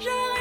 让。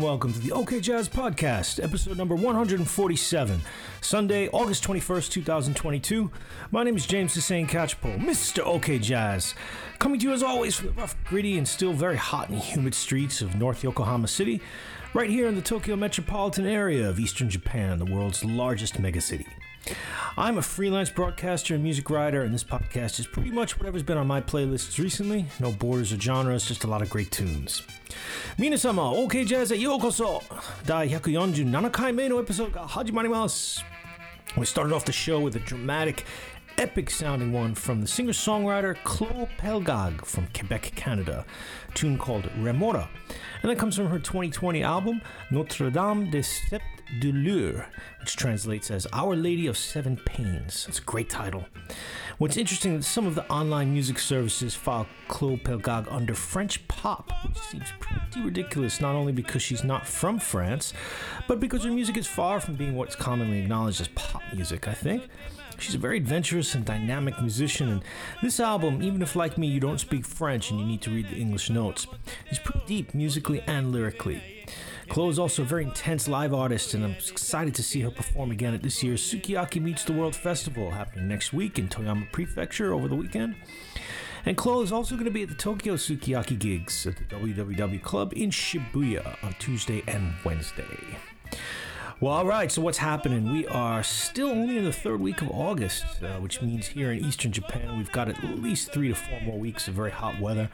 And welcome to the OK Jazz Podcast, episode number 147, Sunday, August 21st, 2022. My name is James Hussein Catchpole, Mr. OK Jazz, coming to you as always from the rough, gritty, and still very hot and humid streets of North Yokohama City, right here in the Tokyo metropolitan area of eastern Japan, the world's largest megacity. I'm a freelance broadcaster and music writer, and this podcast is pretty much whatever's been on my playlists recently. No borders or genres, just a lot of great tunes. 皆様、OK ジャズへようこそ第147回目のエピソードが始まります We started off the show with a dramatic, epic sounding one from the singer songwriter Klô Pelgag from Quebec, Canada, tune called Remora. And that comes from her 2020 album Notre Dame de Sept Douleurs, which translates as Our Lady of Seven Pains. It's a great title. What's interesting is that some of the online music services file Klô Pelgag under French pop, which seems pretty ridiculous not only because she's not from France, but because her music is far from being what's commonly acknowledged as pop music, I think. She's a very adventurous and dynamic musician, and this album, even if like me you don't speak French and you need to read the English notes, is pretty deep musically and lyrically. Klô is also a very intense live artist, and I'm excited to see her perform again at this year's Sukiyaki Meets the World Festival happening next week in Toyama Prefecture over the weekend. And Chloe is also going to be at the Tokyo Sukiyaki gigs at the WWW Club in Shibuya on Tuesday and Wednesday. Well, all right, so what's happening? We are still only in the third week of August, uh, which means here in eastern Japan, we've got at least three to four more weeks of very hot weather.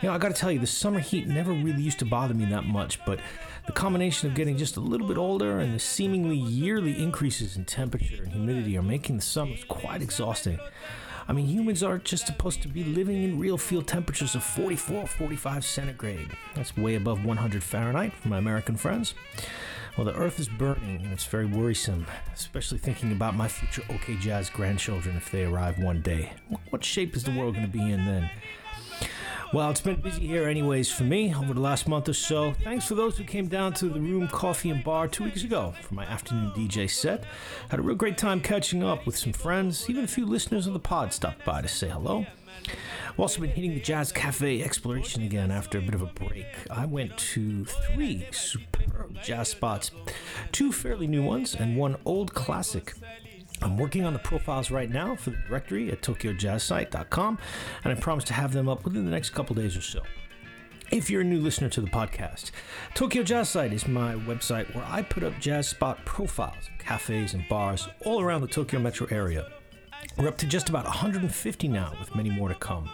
You know, I gotta tell you, the summer heat never really used to bother me that much, but the combination of getting just a little bit older and the seemingly yearly increases in temperature and humidity are making the summers quite exhausting. I mean, humans aren't just supposed to be living in real field temperatures of 44, 45 centigrade. That's way above 100 Fahrenheit for my American friends. Well, the earth is burning and it's very worrisome, especially thinking about my future OK Jazz grandchildren if they arrive one day. What shape is the world going to be in then? Well, it's been busy here, anyways, for me over the last month or so. Thanks for those who came down to the Room Coffee and Bar two weeks ago for my afternoon DJ set. Had a real great time catching up with some friends. Even a few listeners of the pod stopped by to say hello. I've also been hitting the Jazz Cafe exploration again after a bit of a break. I went to three superb jazz spots, two fairly new ones, and one old classic. I'm working on the profiles right now for the directory at tokyojazzsite.com, and I promise to have them up within the next couple days or so. If you're a new listener to the podcast, Tokyo Jazz Site is my website where I put up jazz spot profiles, cafes, and bars all around the Tokyo metro area. We're up to just about 150 now, with many more to come.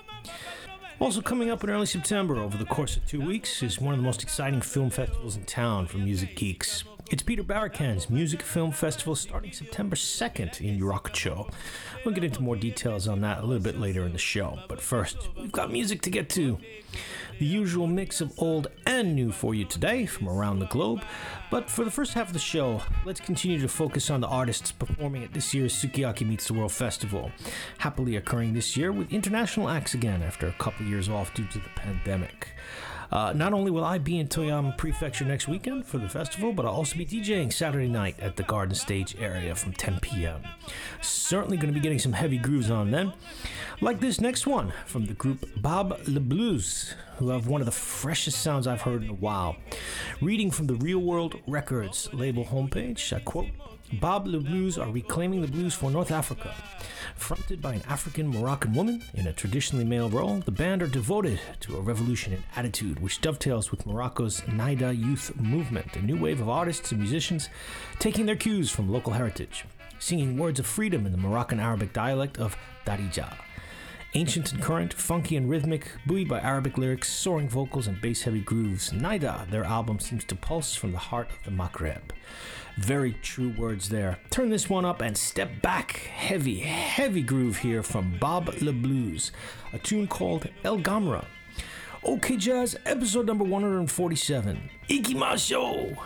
Also, coming up in early September, over the course of two weeks, is one of the most exciting film festivals in town for music geeks. It's Peter Barakan's Music Film Festival starting September 2nd in Yurakucho. We'll get into more details on that a little bit later in the show, but first, we've got music to get to. The usual mix of old and new for you today from around the globe, but for the first half of the show, let's continue to focus on the artists performing at this year's Sukiyaki Meets the World Festival, happily occurring this year with international acts again after a couple years off due to the pandemic. Uh, not only will I be in Toyama Prefecture next weekend for the festival, but I'll also be DJing Saturday night at the Garden Stage area from 10 p.m. Certainly going to be getting some heavy grooves on then. Like this next one from the group Bab L' Bluz, who have one of the freshest sounds I've heard in a while. Reading from the Real World Records label homepage, I quote, Bab L' Bluz are reclaiming the blues for North Africa. Fronted by an African Moroccan woman in a traditionally male role, the band are devoted to a revolution in attitude which dovetails with Morocco's Nayda youth movement, a new wave of artists and musicians taking their cues from local heritage, singing words of freedom in the Moroccan Arabic dialect of Darija. Ancient and current, funky and rhythmic, buoyed by Arabic lyrics, soaring vocals, and bass heavy grooves, Nayda, their album seems to pulse from the heart of the Maghreb. Very true words there. Turn this one up and step back. Heavy, heavy groove here from Bab L' Bluz, a tune called El Gamra. OK Jazz, episode number 147. Ikimasho!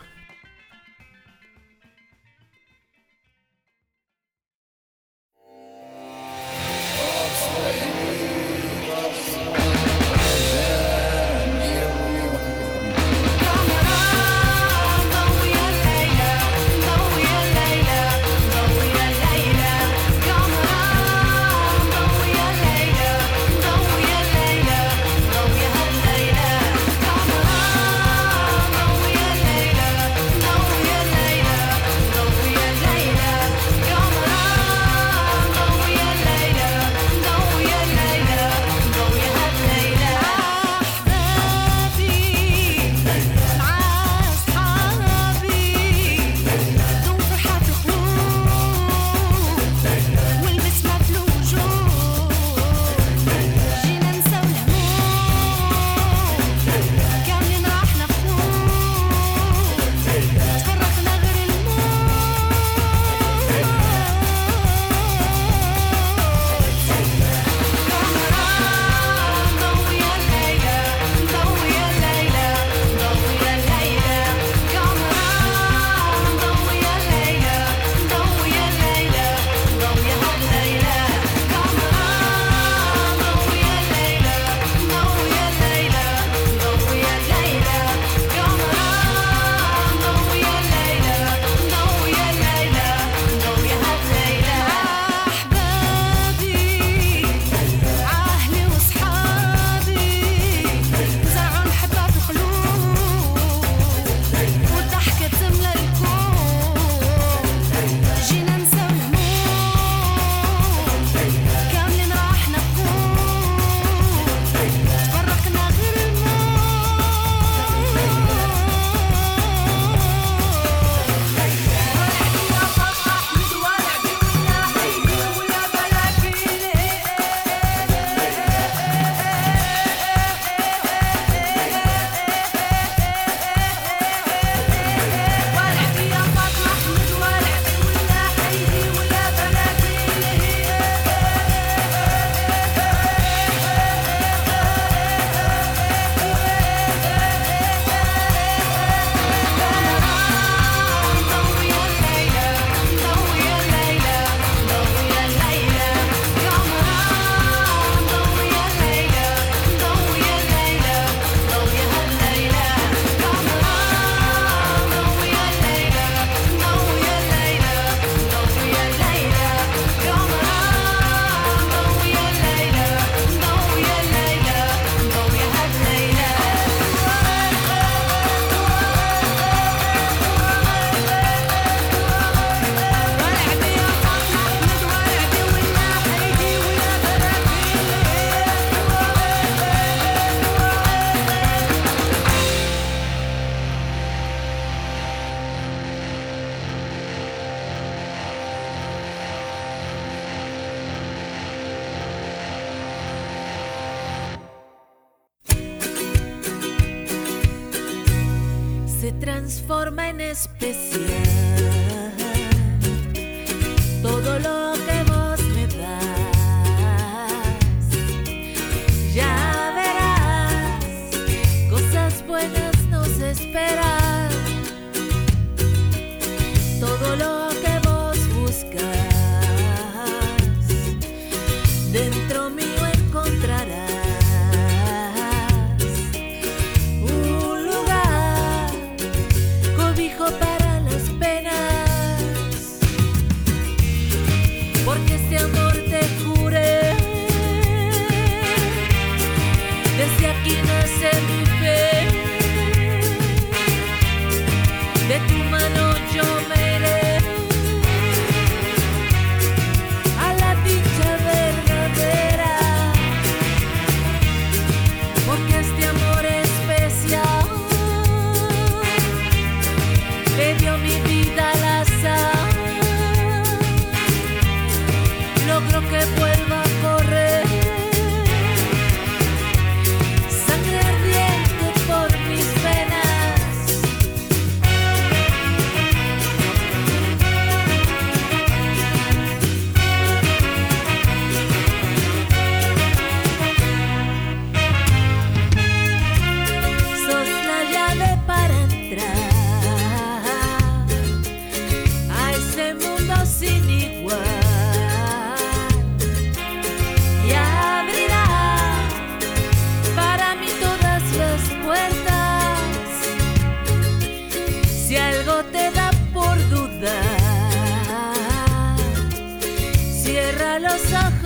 Cierra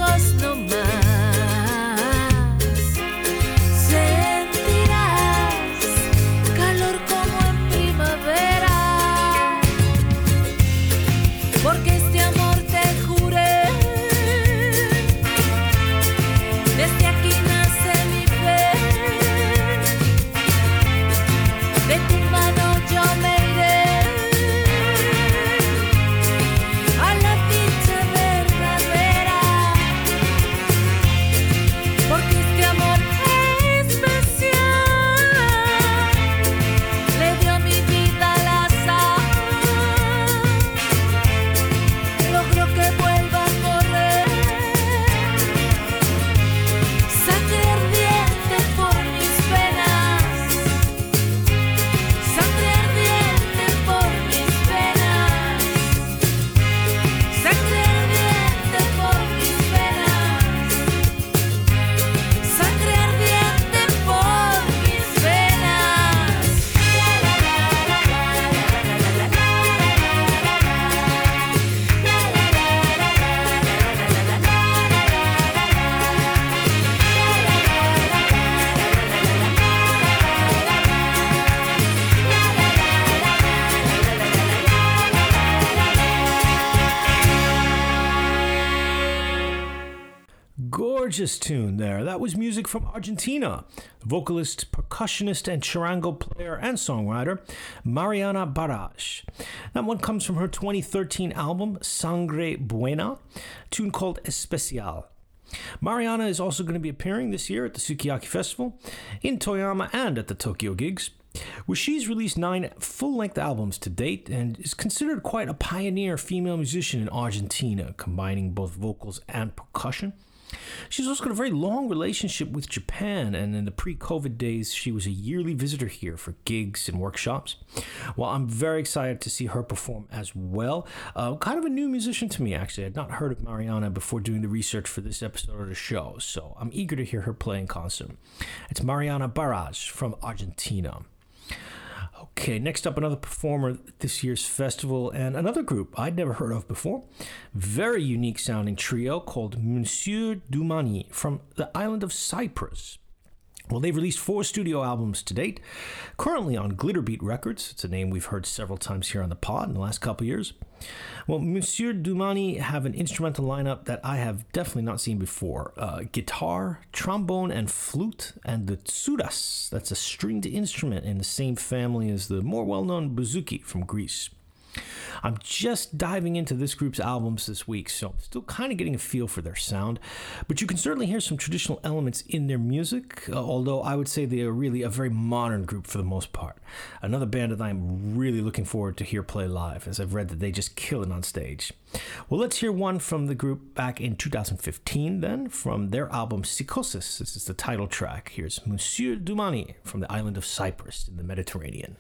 Gorgeous tune there. That was music from Argentina. Vocalist, percussionist, and charango player and songwriter Mariana Baraj. That one comes from her 2013 album Sangre Buena, tune called Especial. Mariana is also going to be appearing this year at the Sukiyaki Festival, in Toyama, and at the Tokyo Gigs, where she's released nine full length albums to date and is considered quite a pioneer female musician in Argentina, combining both vocals and percussion. She's also got a very long relationship with Japan, and in the pre COVID days, she was a yearly visitor here for gigs and workshops. Well, I'm very excited to see her perform as well. Uh, kind of a new musician to me, actually. I'd not heard of Mariana before doing the research for this episode of the show, so I'm eager to hear her play in concert. It's Mariana Baraj from Argentina. Okay, next up, another performer at this year's festival and another group I'd never heard of before. Very unique sounding trio called Monsieur Doumani from the island of Cyprus. Well, they've released four studio albums to date, currently on Glitterbeat Records. It's a name we've heard several times here on the pod in the last couple years. Well, Monsieur Doumani have an instrumental lineup that I have definitely not seen before uh, guitar, trombone, and flute, and the tsouras. That's a stringed instrument in the same family as the more well known bouzouki from Greece. I'm just diving into this group's albums this week, so I'm still kind of getting a feel for their sound. But you can certainly hear some traditional elements in their music, uh, although I would say they are really a very modern group for the most part. Another band that I'm really looking forward to hear play live, as I've read that they just kill it on stage. Well, let's hear one from the group back in 2015, then, from their album Psychosis. This is the title track. Here's Monsieur Doumani from the island of Cyprus in the Mediterranean.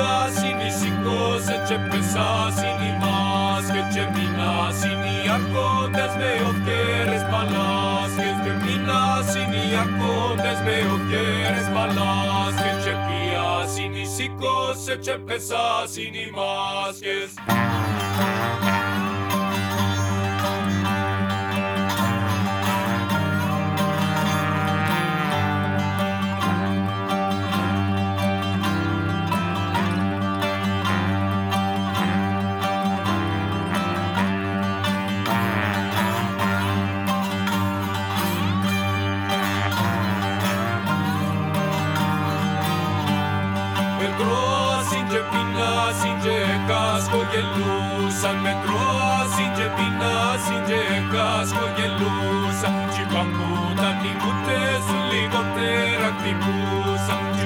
vedea sini și cose ce pesa sini masche ce mina sini arcotes me ofteres palasches de mina sini arcotes me ofteres palasches ce pia sini și cose ce pesa sini masches Thank you. πεινάσιν και κασκογελούσαν με τρώσιν και πεινάσιν και κασκογελούσαν κι είπαν που τα νικούτες λιγότερα κτυπούσαν κι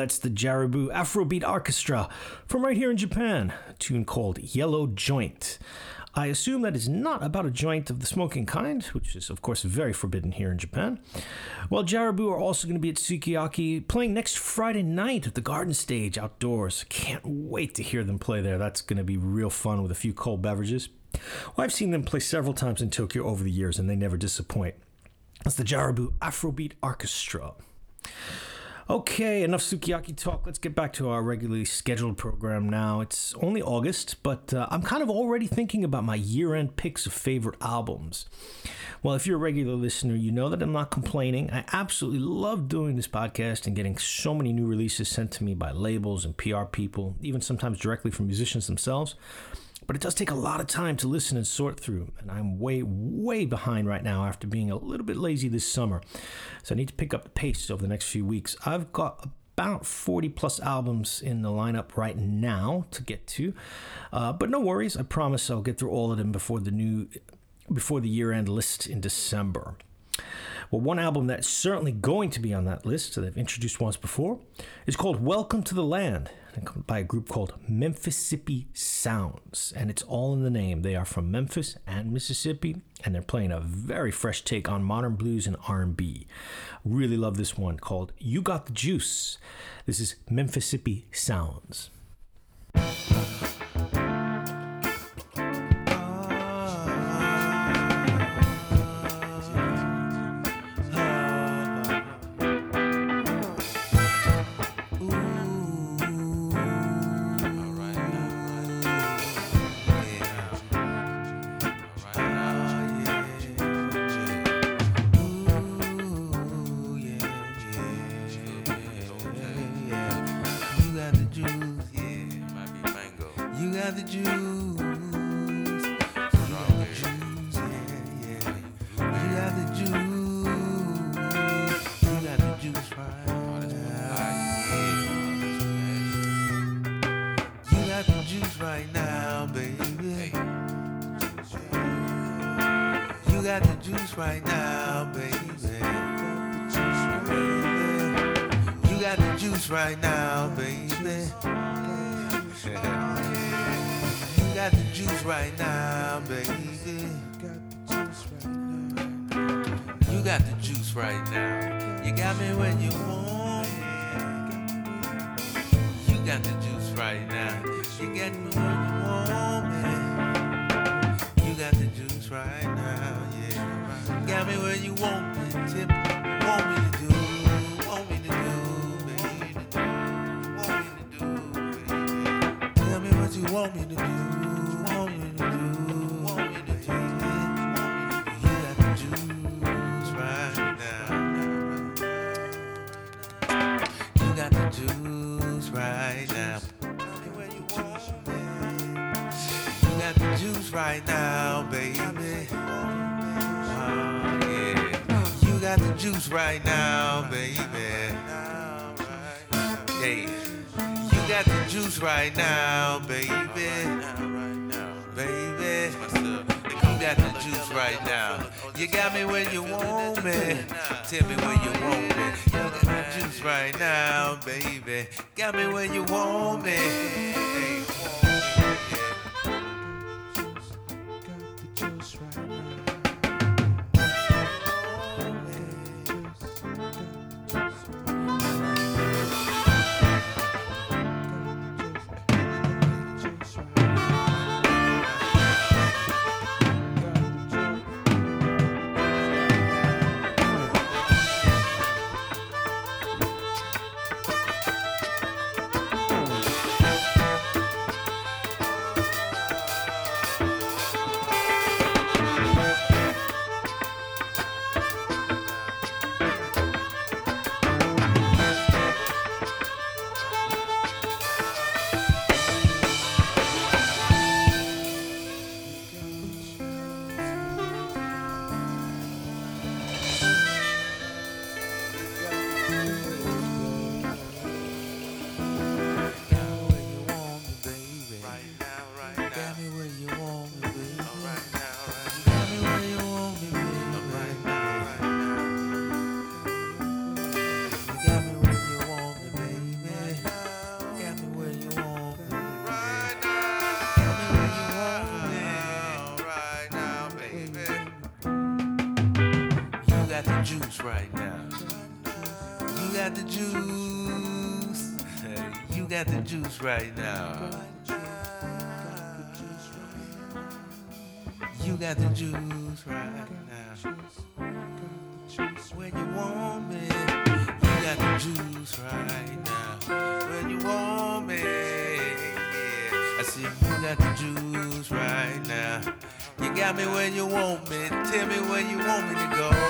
That's the Jaribu Afrobeat Arkestra from right here in Japan. A tune called Yellow Joint. I assume that is not about a joint of the smoking kind, which is, of course, very forbidden here in Japan. Well, Jaribu are also going to be at Sukiyaki playing next Friday night at the Garden Stage outdoors. Can't wait to hear them play there. That's going to be real fun with a few cold beverages. Well, I've seen them play several times in Tokyo over the years, and they never disappoint. That's the Jaribu Afrobeat Arkestra. Okay, enough sukiyaki talk. Let's get back to our regularly scheduled program now. It's only August, but uh, I'm kind of already thinking about my year end picks of favorite albums. Well, if you're a regular listener, you know that I'm not complaining. I absolutely love doing this podcast and getting so many new releases sent to me by labels and PR people, even sometimes directly from musicians themselves but it does take a lot of time to listen and sort through. And I'm way, way behind right now after being a little bit lazy this summer. So I need to pick up the pace over the next few weeks. I've got about 40 plus albums in the lineup right now to get to. Uh, but no worries, I promise I'll get through all of them before the new before the year-end list in December. Well, one album that's certainly going to be on that list that I've introduced once before is called Welcome to the Land by a group called Memphissippi Sounds. And it's all in the name. They are from Memphis and Mississippi, and they're playing a very fresh take on modern blues and R&B. Really love this one called You Got the Juice. This is Memphissippi Sounds. Right now baby You got the juice right now baby You got the juice right now, baby. You got the juice right now. Right now, right now, baby. Yeah. You got the juice right now, baby. Baby. You got the juice right now. You got me when you want me. Tell me when you want me. You got the juice right now, baby. Got me when you want me. The juice right now. You got the juice right now. When you want me, you got the juice right now. When you want me, yeah. I see you got the juice right now. You got me when you want me. Tell me where you want me to go.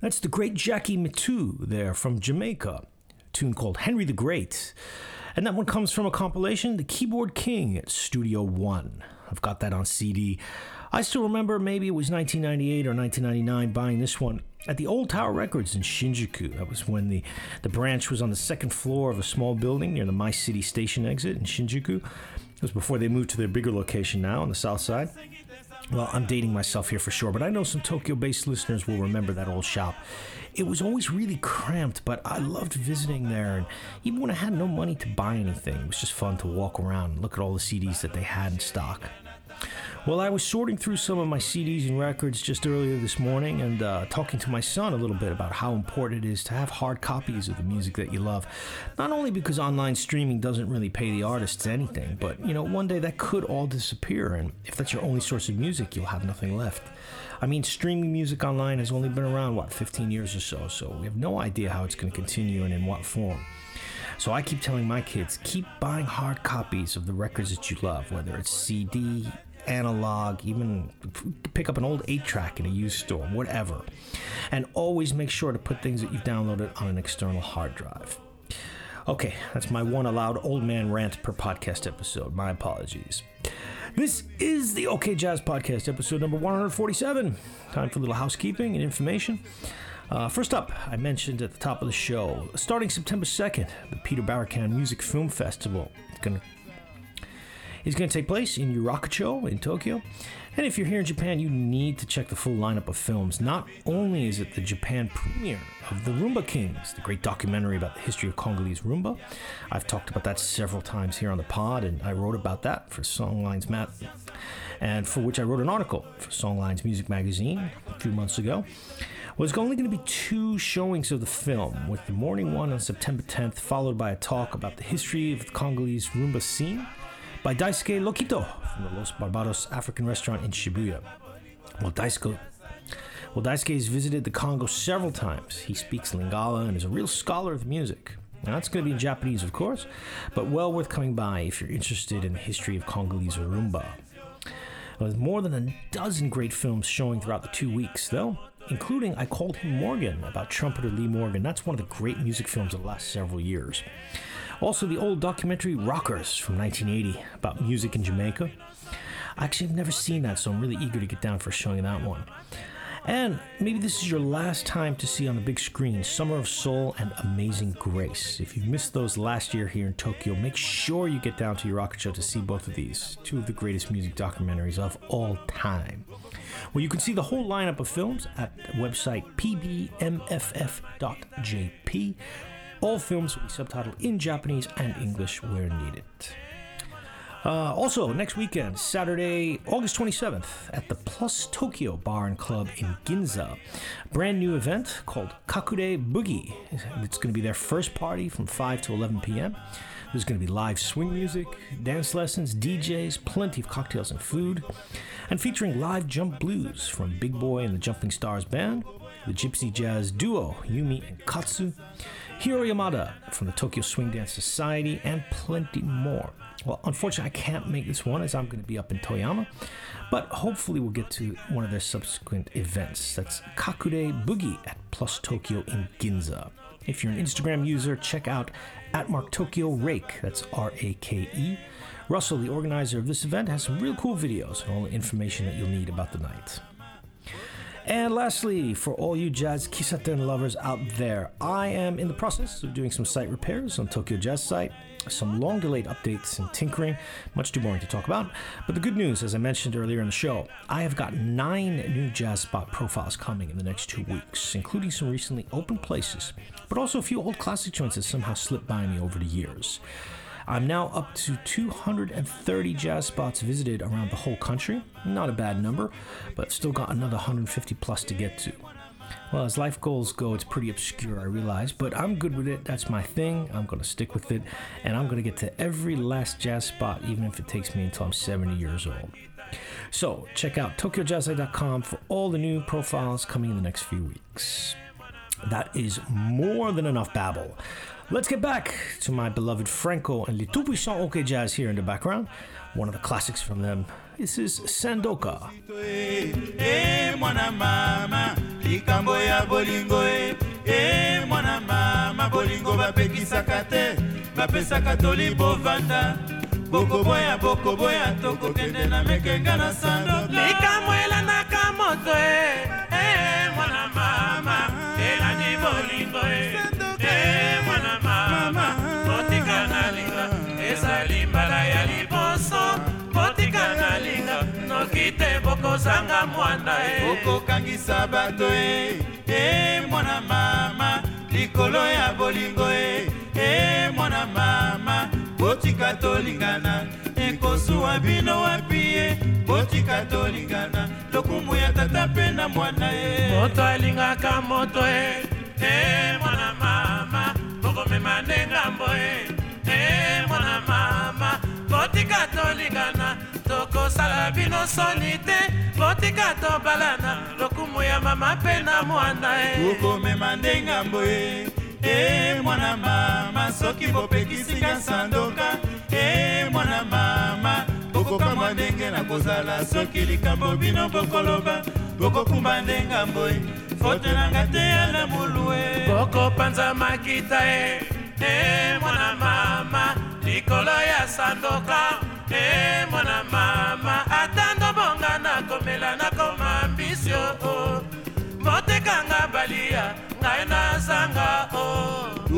That's the great Jackie Mittoo there from Jamaica, tune called Henry the Great. And that one comes from a compilation, The Keyboard King at Studio One. I've got that on CD. I still remember maybe it was 1998 or 1999 buying this one at the Old Tower Records in Shinjuku. That was when the, the branch was on the second floor of a small building near the My City Station exit in Shinjuku. It was before they moved to their bigger location now on the south side. Well, I'm dating myself here for sure, but I know some Tokyo based listeners will remember that old shop. It was always really cramped, but I loved visiting there. And even when I had no money to buy anything, it was just fun to walk around and look at all the CDs that they had in stock. Well, I was sorting through some of my CDs and records just earlier this morning and uh, talking to my son a little bit about how important it is to have hard copies of the music that you love. Not only because online streaming doesn't really pay the artists anything, but you know, one day that could all disappear, and if that's your only source of music, you'll have nothing left. I mean, streaming music online has only been around, what, 15 years or so, so we have no idea how it's going to continue and in what form. So I keep telling my kids keep buying hard copies of the records that you love, whether it's CD, analog, even pick up an old 8 track in a used store, whatever. And always make sure to put things that you've downloaded on an external hard drive. Okay, that's my one allowed old man rant per podcast episode. My apologies. This is the OK Jazz Podcast, episode number 147. Time for a little housekeeping and information. Uh, first up, I mentioned at the top of the show, starting September 2nd, the Peter Barakan Music Film Festival. It's going to is going to take place in Yurakucho in Tokyo. And if you're here in Japan, you need to check the full lineup of films. Not only is it the Japan premiere of The Rumba Kings, the great documentary about the history of Congolese rumba, I've talked about that several times here on the pod, and I wrote about that for Songlines Mat, and for which I wrote an article for Songlines Music Magazine a few months ago. Well, only going to be two showings of the film, with the morning one on September 10th, followed by a talk about the history of the Congolese rumba scene by Daisuke Lokito from the Los Barbados African restaurant in Shibuya. Well, Daisuke, well, Daisuke has visited the Congo several times. He speaks Lingala and is a real scholar of music. Now, that's going to be in Japanese, of course, but well worth coming by if you're interested in the history of Congolese rumba. With more than a dozen great films showing throughout the two weeks, though, including I Called Him Morgan about trumpeter Lee Morgan. That's one of the great music films of the last several years. Also, the old documentary Rockers from 1980 about music in Jamaica. Actually, I've never seen that, so I'm really eager to get down for showing that one. And maybe this is your last time to see on the big screen Summer of Soul and Amazing Grace. If you missed those last year here in Tokyo, make sure you get down to Yurakucho to see both of these, two of the greatest music documentaries of all time. Well, you can see the whole lineup of films at the website pbmff.jp. All films will be subtitled in Japanese and English where needed. Uh, also, next weekend, Saturday, August 27th, at the Plus Tokyo Bar and Club in Ginza, brand new event called Kakure Boogie. It's going to be their first party from 5 to 11 p.m. There's going to be live swing music, dance lessons, DJs, plenty of cocktails and food, and featuring live jump blues from Big Boy and the Jumping Stars Band, the Gypsy Jazz duo Yumi and Katsu, Hiro Yamada from the Tokyo Swing Dance Society, and plenty more. Well, unfortunately, I can't make this one as I'm going to be up in Toyama, but hopefully, we'll get to one of their subsequent events. That's Kakure Boogie at Plus Tokyo in Ginza. If you're an Instagram user, check out at Mark Tokyo Rake. That's R A K E. Russell, the organizer of this event, has some real cool videos and all the information that you'll need about the night. And lastly, for all you jazz kissaten lovers out there, I am in the process of doing some site repairs on Tokyo Jazz site, some long delayed updates and tinkering, much too boring to talk about. But the good news, as I mentioned earlier in the show, I have got nine new jazz spot profiles coming in the next two weeks, including some recently open places, but also a few old classic joints that somehow slipped by me over the years. I'm now up to 230 jazz spots visited around the whole country. Not a bad number, but still got another 150 plus to get to. Well, as life goals go, it's pretty obscure, I realize, but I'm good with it. That's my thing. I'm going to stick with it, and I'm going to get to every last jazz spot, even if it takes me until I'm 70 years old. So, check out TokyoJazzSite.com for all the new profiles coming in the next few weeks. That is more than enough babble. Let's get back to my beloved Franco and Les Tout Puissants OK Jazz here in the background. One of the classics from them. This is Sandoka. Eh, mwana mama likambo ya bolingo e e mwana mama bolingo bapekisaka te bapesaka toli bokoboya bokoboya tokokende na mekenga na sandoka likambo elandaka moto e te bokozanga mwanda e okokangisa bato e e mwana mama likolo ya bolingo e e mwana mama botika tolingana. Ekosuwa bino wapi ye botika tolingana. Lokumu ya tata mpe na mwana ye moto alingaka moto e e mwana mama bokomema nde ngambo e e mwana mama botika tolingana tokosala bino soni te. Botika tobalana lokumu ya mama mpe na mwana e. Okomema nde ngambo ye e mwana mama soki bopekisinga sandoka. E mwana mama bokokamwa ndenge na kozala. Soki likambo bino bokoloba. Bokokumba nde ngambo ye fote nanga te ya na mulu e. Bokopanza makita e. E mwana mama likolo ya sandoka. E mwana mama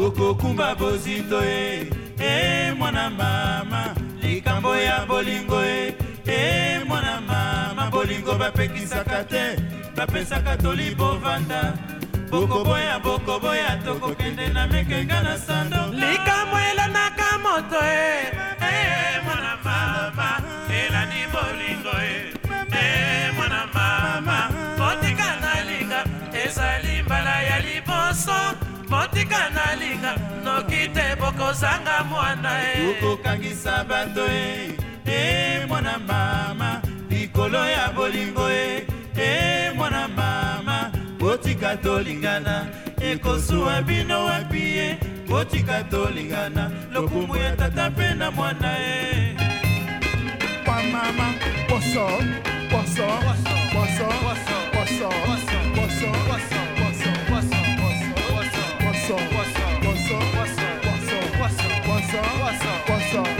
okokumba bozito ye e mwana mama likambo ya bolingo ye e mwana mama bolingo bapekisaka te bapesaka toli bovanda. Bokoboya bokoboya tokokende na mekenga na sando. Likambo elandaka moto e e te bokozanga mwana e. Okokangisa bato e. E mwana mama likolo ya bolingo e. E mwana mama botika tolingana. Ekosuwa bino wapi ye botika tolingana. Lokumu ya tata mpe na mwana e. Mama, what's up? What's up? song.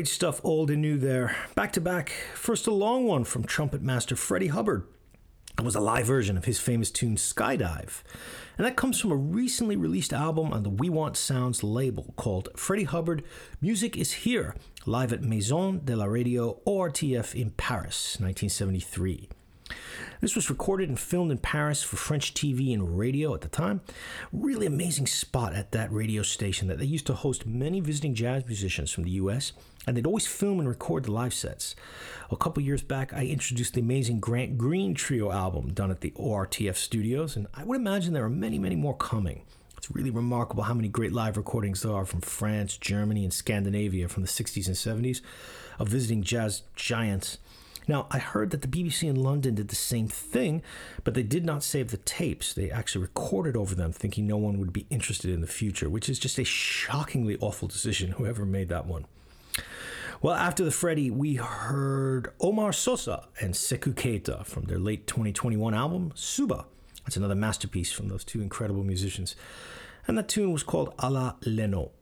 Great stuff, old and new there. Back to back. First, a long one from trumpet master Freddie Hubbard. It was a live version of his famous tune Skydive. And that comes from a recently released album on the We Want Sounds label called Freddie Hubbard Music is Here, live at Maison de la Radio ORTF in Paris, 1973. This was recorded and filmed in Paris for French TV and radio at the time. Really amazing spot at that radio station that they used to host many visiting jazz musicians from the US, and they'd always film and record the live sets. A couple years back, I introduced the amazing Grant Green Trio album done at the ORTF studios, and I would imagine there are many, many more coming. It's really remarkable how many great live recordings there are from France, Germany, and Scandinavia from the 60s and 70s of visiting jazz giants. Now, I heard that the BBC in London did the same thing, but they did not save the tapes. They actually recorded over them, thinking no one would be interested in the future, which is just a shockingly awful decision, whoever made that one. Well, after the Freddie, we heard Omar Sosa and Seckou Keita from their late 2021 album, Suba. That's another masterpiece from those two incredible musicians. And that tune was called Ala Leno.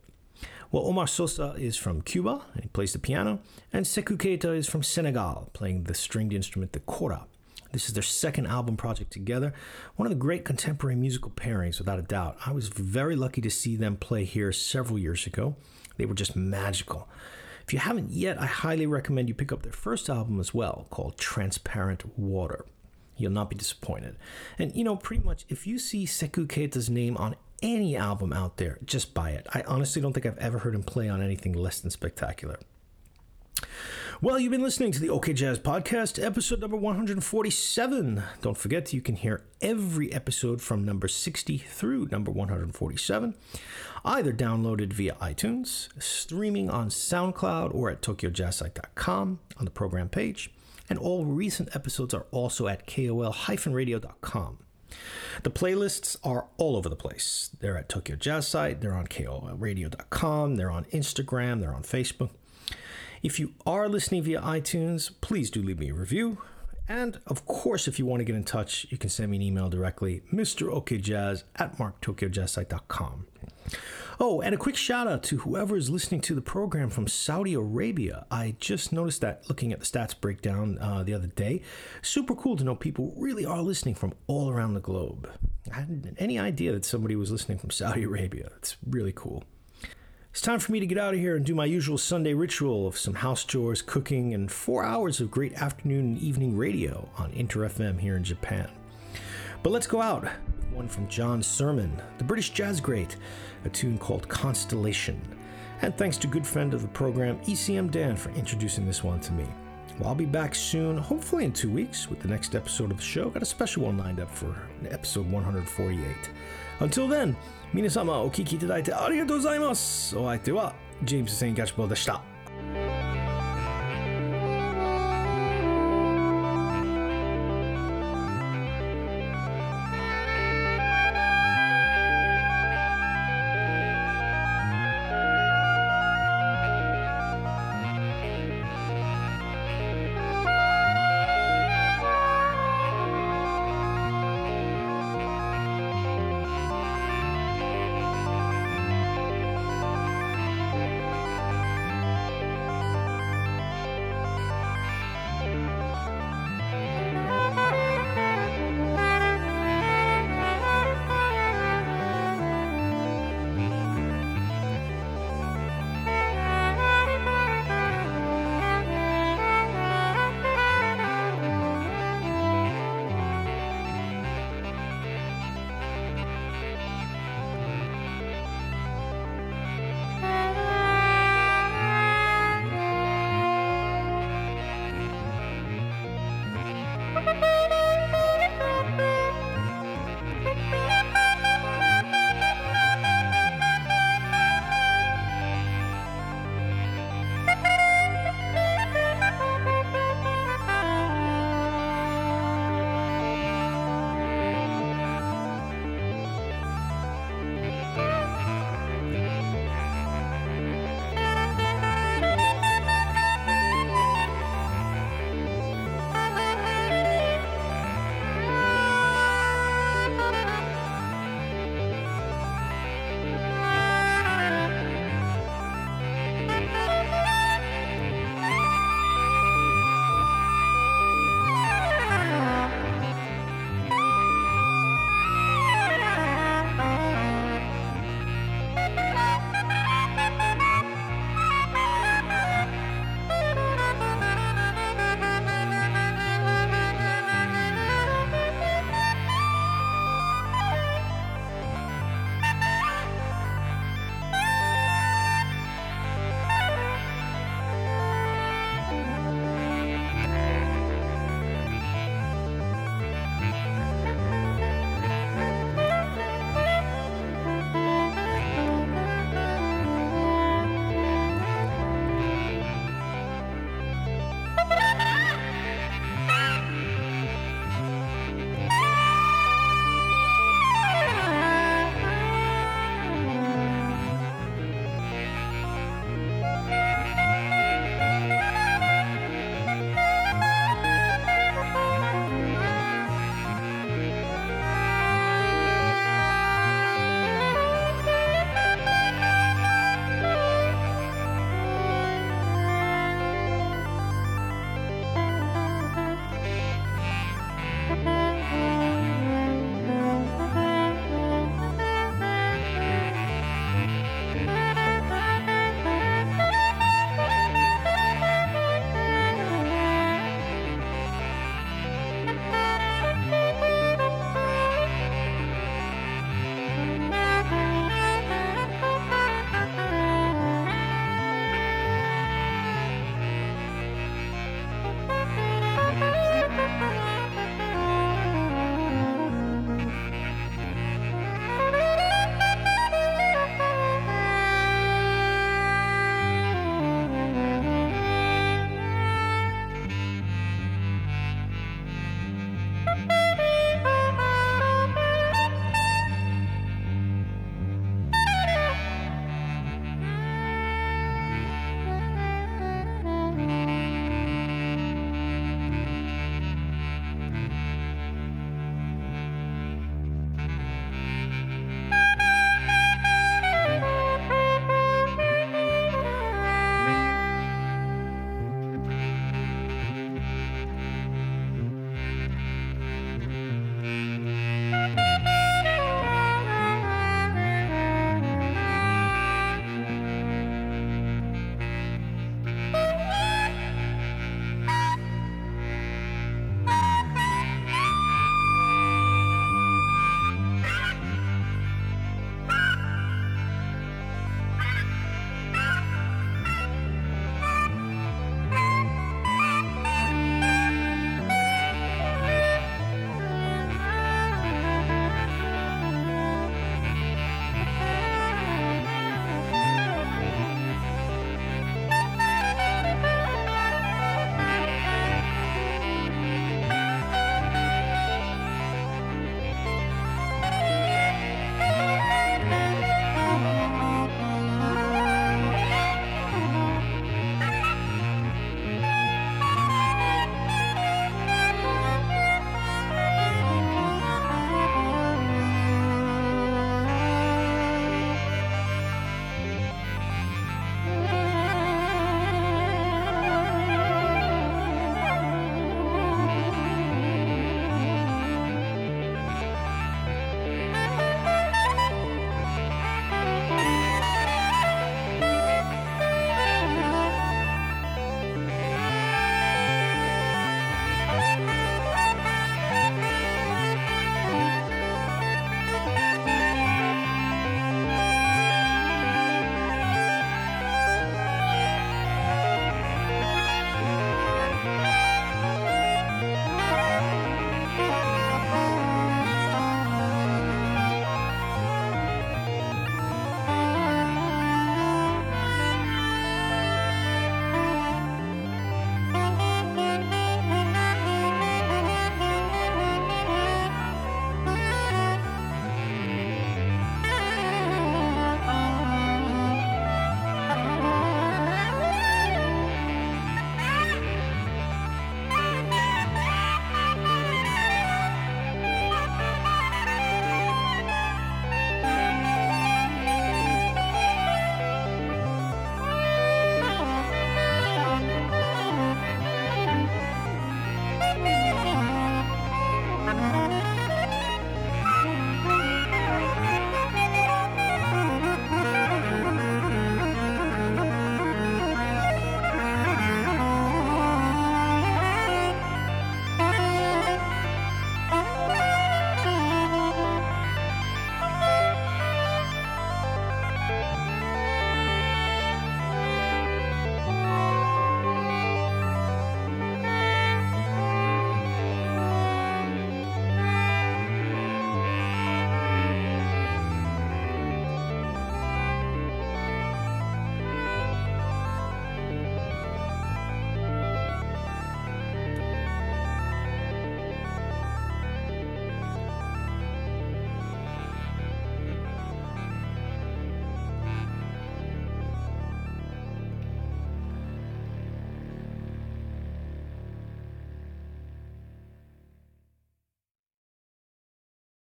Well, Omar Sosa is from Cuba, and he plays the piano, and Seckou Keita is from Senegal, playing the stringed instrument, the kora. This is their second album project together. One of the great contemporary musical pairings, without a doubt. I was very lucky to see them play here several years ago. They were just magical. If you haven't yet, I highly recommend you pick up their first album as well, called Transparent Water. You'll not be disappointed. And you know, pretty much if you see Seckou Keita's name on any album out there, just buy it. I honestly don't think I've ever heard him play on anything less than spectacular. Well, you've been listening to the OK Jazz Podcast, episode number 147. Don't forget, you can hear every episode from number 60 through number 147, either downloaded via iTunes, streaming on SoundCloud, or at TokyoJazzSite.com on the program page. And all recent episodes are also at KOL-radio.com. The playlists are all over the place. They're at Tokyo Jazz Site, they're on KOLradio.com, they're on Instagram, they're on Facebook. If you are listening via iTunes, please do leave me a review. And of course, if you want to get in touch, you can send me an email directly, Mr. MrOKJazz at markTokyoJazzSite.com. Oh, and a quick shout out to whoever is listening to the program from Saudi Arabia. I just noticed that looking at the stats breakdown uh, the other day. Super cool to know people really are listening from all around the globe. I hadn't any idea that somebody was listening from Saudi Arabia. It's really cool. It's time for me to get out of here and do my usual Sunday ritual of some house chores, cooking, and four hours of great afternoon and evening radio on InterFM here in Japan. But let's go out. One from John Surman, the British jazz great, a tune called Constellation. And thanks to good friend of the program, ECM Dan, for introducing this one to me. Well, I'll be back soon, hopefully in two weeks, with the next episode of the show. Got a special one lined up for episode 148. Until then, 皆様お聞きいただいてありがとうございます。お相手はジェームス・セン・キャッシュボーでした。